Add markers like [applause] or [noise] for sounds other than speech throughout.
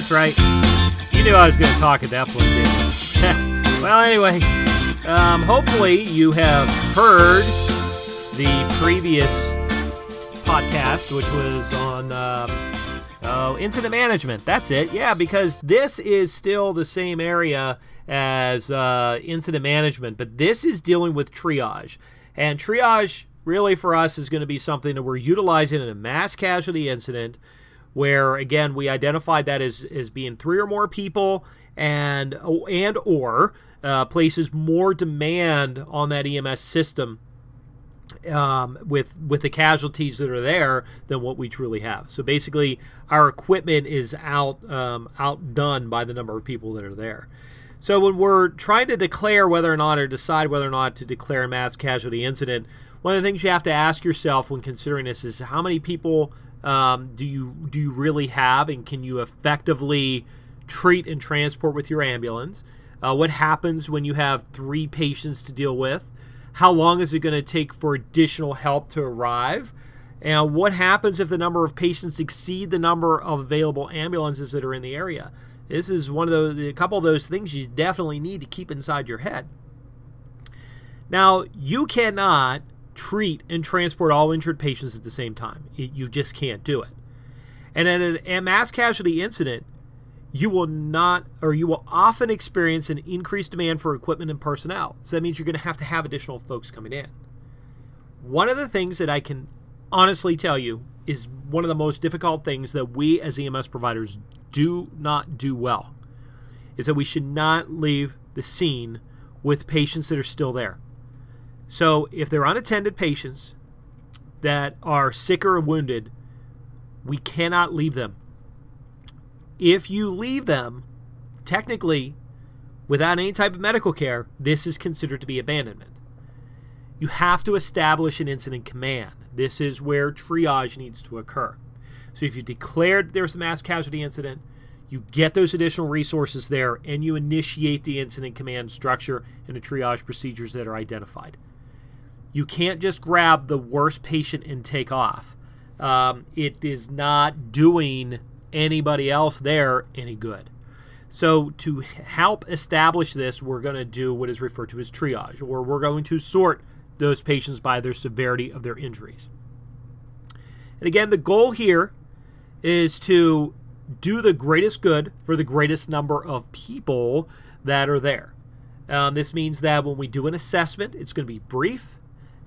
that's right. You knew I was going to talk at that point, didn't you? [laughs] well, anyway, um, hopefully you have heard the previous podcast, which was on um, oh, incident management. That's it. Yeah, because this is still the same area as uh, incident management, but this is dealing with triage. And triage, really, for us, is going to be something that we're utilizing in a mass casualty incident where, again, we identified that as, as being three or more people and, and or uh, places more demand on that EMS system um, with with the casualties that are there than what we truly have. So basically, our equipment is out um, outdone by the number of people that are there. So when we're trying to declare whether or not or decide whether or not to declare a mass casualty incident, one of the things you have to ask yourself when considering this is how many people um, do you do you really have, and can you effectively treat and transport with your ambulance? Uh, what happens when you have three patients to deal with? How long is it going to take for additional help to arrive? And what happens if the number of patients exceed the number of available ambulances that are in the area? This is one of the a couple of those things you definitely need to keep inside your head. Now, you cannot treat and transport all injured patients at the same time. You just can't do it. And in a mass casualty incident, you will not or you will often experience an increased demand for equipment and personnel. So that means you're going to have to have additional folks coming in. One of the things that I can honestly tell you is one of the most difficult things that we as EMS providers do not do well is that we should not leave the scene with patients that are still there. So if they're unattended patients that are sick or wounded, we cannot leave them if you leave them, technically, without any type of medical care, this is considered to be abandonment. You have to establish an incident command. This is where triage needs to occur. So if you declared there's a mass casualty incident, you get those additional resources there and you initiate the incident command structure and the triage procedures that are identified. You can't just grab the worst patient and take off. Um, it is not doing anybody else there any good. So, to help establish this, we're going to do what is referred to as triage, or we're going to sort those patients by their severity of their injuries. And again, the goal here is to do the greatest good for the greatest number of people that are there. Um, this means that when we do an assessment, it's going to be brief,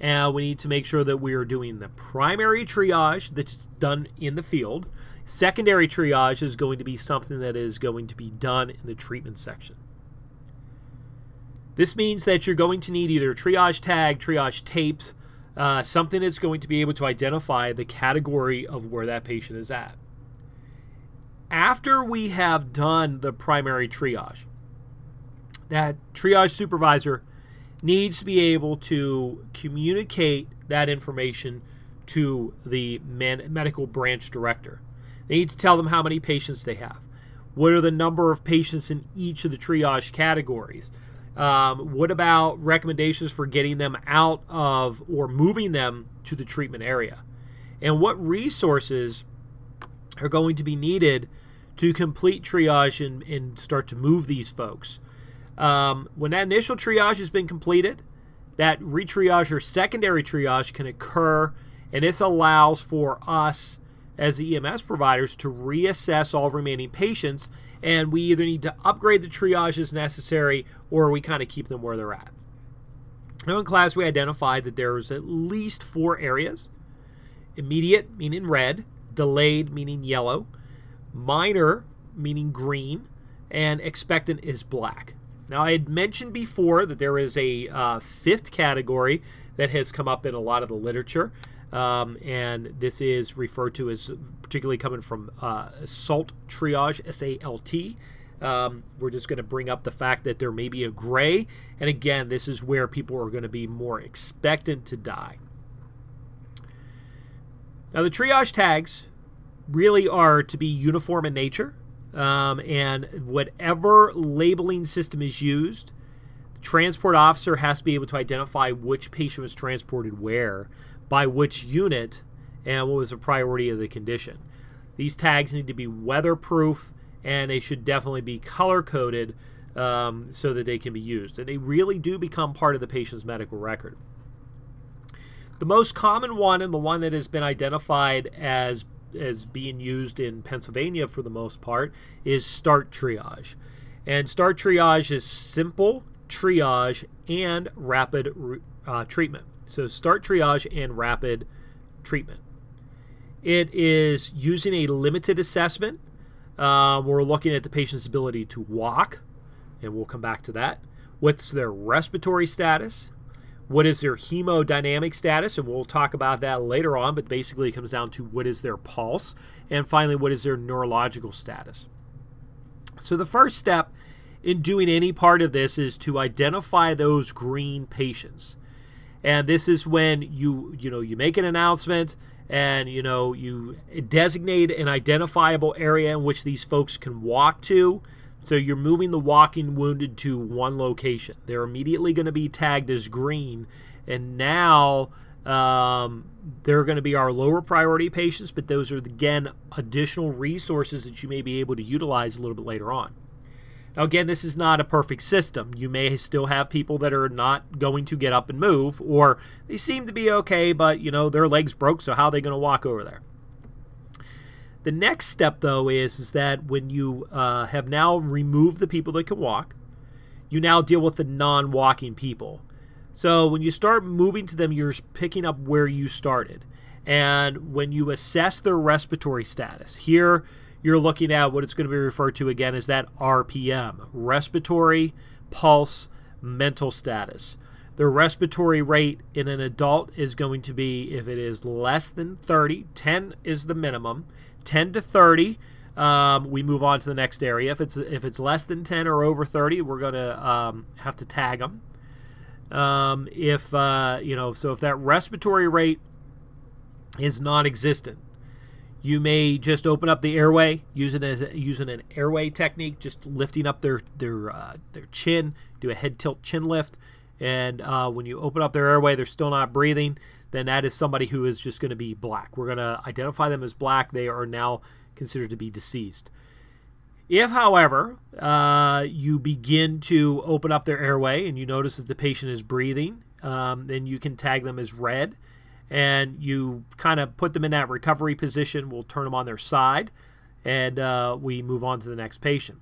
and we need to make sure that we are doing the primary triage that's done in the field. Secondary triage is going to be something that is going to be done in the treatment section. This means that you're going to need either triage tag, triage tapes, uh, something that's going to be able to identify the category of where that patient is at. After we have done the primary triage, that triage supervisor needs to be able to communicate that information to the medical branch director. They need to tell them how many patients they have. What are the number of patients in each of the triage categories? Um, what about recommendations for getting them out of or moving them to the treatment area? And what resources are going to be needed to complete triage and, and start to move these folks? Um, when that initial triage has been completed, that retriage or secondary triage can occur, and this allows for us as EMS providers to reassess all remaining patients, and we either need to upgrade the triage as necessary or we kind of keep them where they're at. Now, in class, we identified that there was at least four areas immediate, meaning red, delayed, meaning yellow, minor, meaning green, and expectant is black. Now, I had mentioned before that there is a uh, fifth category that has come up in a lot of the literature. Um, and this is referred to as particularly coming from uh, SALT triage, S A L T. Um, we're just going to bring up the fact that there may be a gray. And again, this is where people are going to be more expectant to die. Now, the triage tags really are to be uniform in nature. Um, and whatever labeling system is used, the transport officer has to be able to identify which patient was transported where by which unit and what was the priority of the condition. These tags need to be weatherproof and they should definitely be color coded um, so that they can be used. And they really do become part of the patient's medical record. The most common one, and the one that has been identified as as being used in Pennsylvania for the most part, is start triage. And start triage is simple triage and rapid uh, treatment. So start triage and rapid treatment. It is using a limited assessment. Um, we're looking at the patient's ability to walk, and we'll come back to that. What's their respiratory status? What is their hemodynamic status? And we'll talk about that later on, but basically it comes down to what is their pulse. And finally, what is their neurological status? So the first step in doing any part of this is to identify those green patients. And this is when you you know you make an announcement and you know you designate an identifiable area in which these folks can walk to so you're moving the walking wounded to one location. They're immediately going to be tagged as green, and now um, they're going to be our lower priority patients, but those are again additional resources that you may be able to utilize a little bit later on. Now, again, this is not a perfect system. You may still have people that are not going to get up and move, or they seem to be okay, but you know their legs broke, so how are they going to walk over there? The next step, though, is, is that when you uh, have now removed the people that can walk, you now deal with the non walking people. So when you start moving to them, you're picking up where you started. And when you assess their respiratory status, here you're looking at what it's going to be referred to again as that RPM respiratory, pulse, mental status. The respiratory rate in an adult is going to be, if it is less than 30, 10 is the minimum. 10 to 30, um, we move on to the next area. If it's if it's less than 10 or over 30, we're to um, have to tag them. Um, if uh, you know, so if that respiratory rate is non-existent, you may just open up the airway, using as using an airway technique, just lifting up their their uh, their chin, do a head tilt chin lift, and uh, when you open up their airway, they're still not breathing then that is somebody who is just going to be black. We're going to identify them as black. They are now considered to be deceased. If, however, uh, you begin to open up their airway and you notice that the patient is breathing, um, then you can tag them as red and you kind of put them in that recovery position. We'll turn them on their side and uh, we move on to the next patient.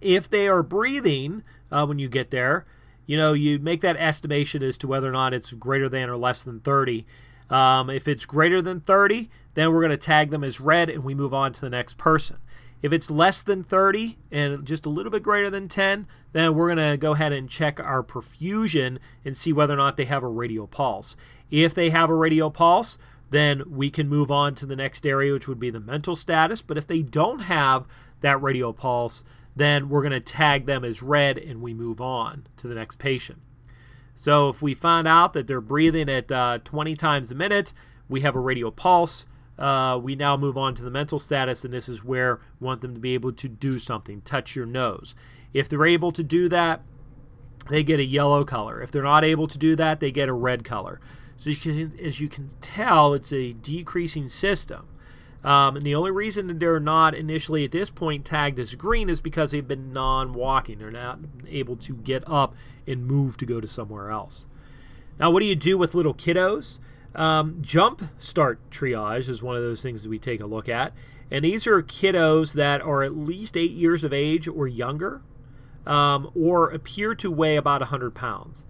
If they are breathing uh, when you get there, you know, you make that estimation as to whether or not it's greater than or less than 30. Um, if it's greater than 30, then we're going to tag them as red and we move on to the next person. If it's less than 30 and just a little bit greater than 10, then we're going to go ahead and check our perfusion and see whether or not they have a radial pulse. If they have a radial pulse, then we can move on to the next area, which would be the mental status. But if they don't have that radial pulse, then we're going to tag them as red and we move on to the next patient. So if we find out that they're breathing at uh, 20 times a minute, we have a radial pulse. Uh, we now move on to the mental status, and this is where we want them to be able to do something, touch your nose. If they're able to do that, they get a yellow color. If they're not able to do that, they get a red color. So you can, as you can tell, it's a decreasing system. Um, and the only reason that they're not initially at this point tagged as green is because they've been non walking. They're not able to get up and move to go to somewhere else. Now, what do you do with little kiddos? Um, jump start triage is one of those things that we take a look at. And these are kiddos that are at least eight years of age or younger um, or appear to weigh about 100 pounds.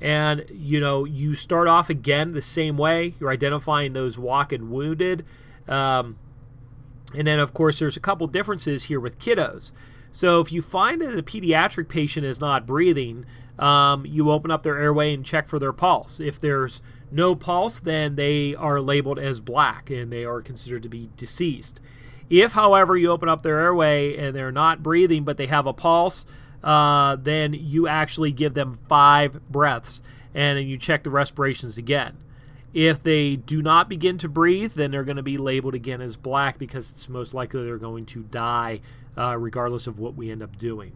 And, you know, you start off again the same way. You're identifying those walking wounded. Um, and then, of course, there's a couple differences here with kiddos. So if you find that a pediatric patient is not breathing, um, you open up their airway and check for their pulse. If there's no pulse, then they are labeled as black and they are considered to be deceased. If, however, you open up their airway and they're not breathing but they have a pulse, uh, then you actually give them five breaths and you check the respirations again. If they do not begin to breathe, then they're going to be labeled again as black because it's most likely they're going to die uh, regardless of what we end up doing.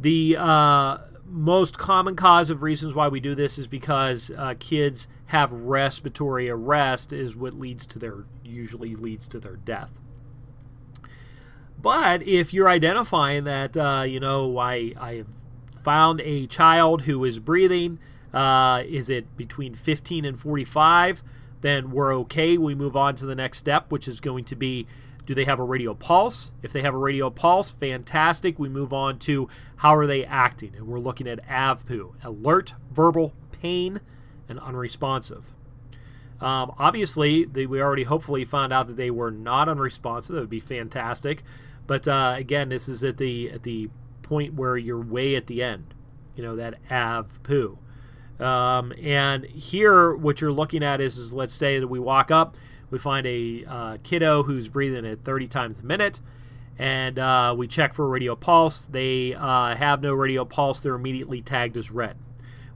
The uh, most common cause of reasons why we do this is because uh, kids have respiratory arrest is what leads to their usually leads to their death. But if you're identifying that, uh, you know, I, I have found a child who is breathing, uh, is it between 15 and 45? Then we're okay. We move on to the next step, which is going to be do they have a radial pulse? If they have a radial pulse, fantastic. We move on to how are they acting? And we're looking at AVPU alert, verbal, pain, and unresponsive. Um, obviously, they, we already hopefully found out that they were not unresponsive. That would be fantastic. But uh, again, this is at the at the point where you're way at the end. You know that AVPU. Um, and here, what you're looking at is, is let's say that we walk up, we find a uh, kiddo who's breathing at 30 times a minute, and uh, we check for a radial pulse. They uh, have no radial pulse. They're immediately tagged as red.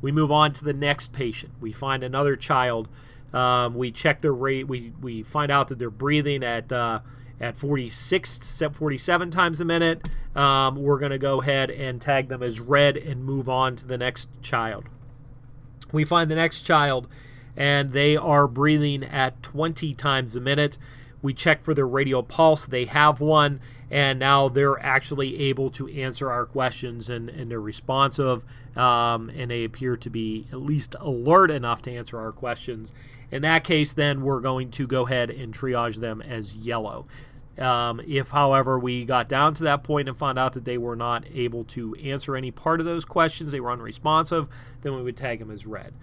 We move on to the next patient. We find another child. Um, we check their rate. We, we find out that they're breathing at uh, at 46, 47 times a minute. Um, we're going to go ahead and tag them as red and move on to the next child. We find the next child, and they are breathing at 20 times a minute. We check for their radial pulse. They have one, and now they're actually able to answer our questions and, and they're responsive um, and they appear to be at least alert enough to answer our questions. In that case, then we're going to go ahead and triage them as yellow. Um, if, however, we got down to that point and found out that they were not able to answer any part of those questions, they were unresponsive, then we would tag them as red.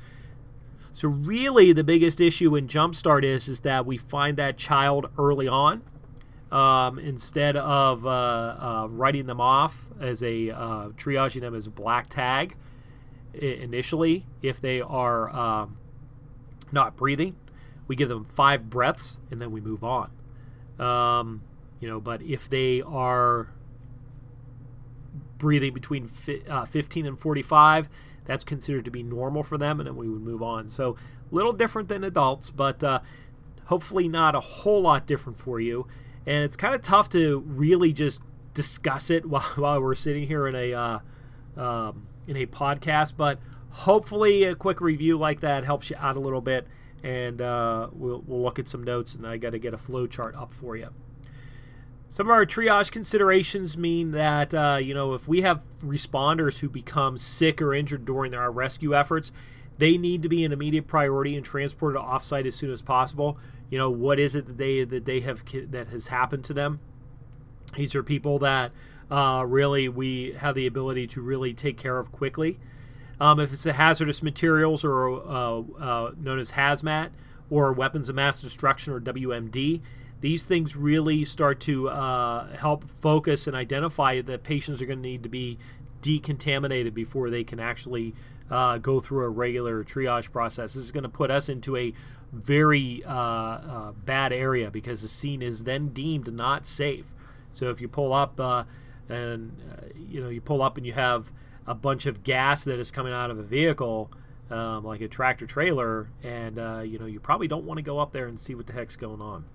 So really, the biggest issue in Jumpstart is is that we find that child early on um, instead of uh, uh, writing them off as a uh, triaging them as a black tag initially if they are um, not breathing we give them five breaths and then we move on um, you know but if they are breathing between fi- uh, 15 and 45 that's considered to be normal for them and then we would move on so a little different than adults but uh, hopefully not a whole lot different for you and it's kind of tough to really just discuss it [laughs] while, while we're sitting here in a uh, um, in a podcast. But hopefully, a quick review like that helps you out a little bit, and uh, we'll we'll look at some notes. And I got to get a flow chart up for you. Some of our triage considerations mean that uh, you know if we have responders who become sick or injured during our rescue efforts, they need to be an immediate priority and transported offsite as soon as possible. You know, what is it that they that they have that has happened to them? These are people that uh, really we have the ability to really take care of quickly. Um, if it's a hazardous materials or uh, uh, known as hazmat or weapons of mass destruction or WMD, these things really start to uh, help focus and identify that patients are going to need to be decontaminated before they can actually uh, go through a regular triage process. This is going to put us into a very uh, uh, bad area because the scene is then deemed not safe. So if you pull up and you know you pull up and you have a bunch of gas that is coming out of a vehicle, um, like a tractor trailer, and uh, you know you probably don't want to go up there and see what the heck's going on.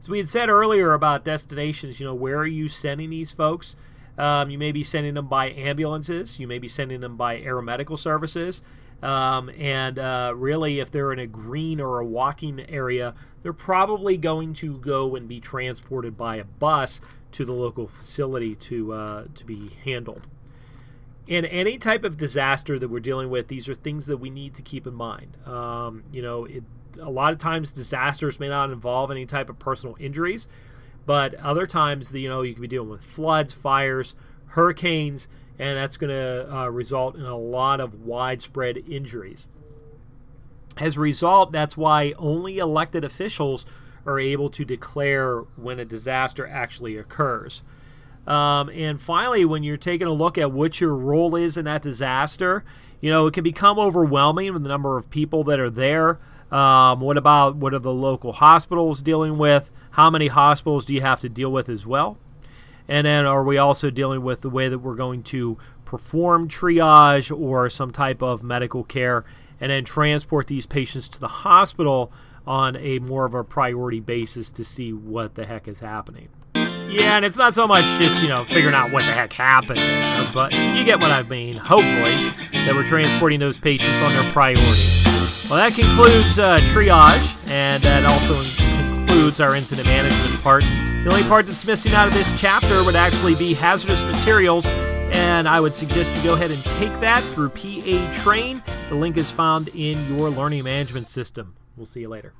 So we had said earlier about destinations. You know, where are you sending these folks? Um, you may be sending them by ambulances. You may be sending them by aeromedical services. Um, and uh, really, if they're in a green or a walking area, they're probably going to go and be transported by a bus to the local facility to uh, to be handled. In any type of disaster that we're dealing with, these are things that we need to keep in mind. Um, you know, it, a lot of times disasters may not involve any type of personal injuries, but other times, the, you know, you could be dealing with floods, fires, hurricanes, and that's going to uh, result in a lot of widespread injuries. As a result, that's why only elected officials are able to declare when a disaster actually occurs. Um, and finally, when you're taking a look at what your role is in that disaster, you know, it can become overwhelming with the number of people that are there. Um, what about what are the local hospitals dealing with? How many hospitals do you have to deal with as well? And then are we also dealing with the way that we're going to perform triage or some type of medical care and then transport these patients to the hospital on a more of a priority basis to see what the heck is happening? Yeah, and it's not so much just, you know, figuring out what the heck happened there, but you get what I mean, hopefully, that we're transporting those patients on their priority. Well, that concludes uh, triage, and that also concludes our incident management part. The only part that's missing out of this chapter would actually be hazardous materials, and I would suggest you go ahead and take that through PA Train. The link is found in your learning management system. We'll see you later.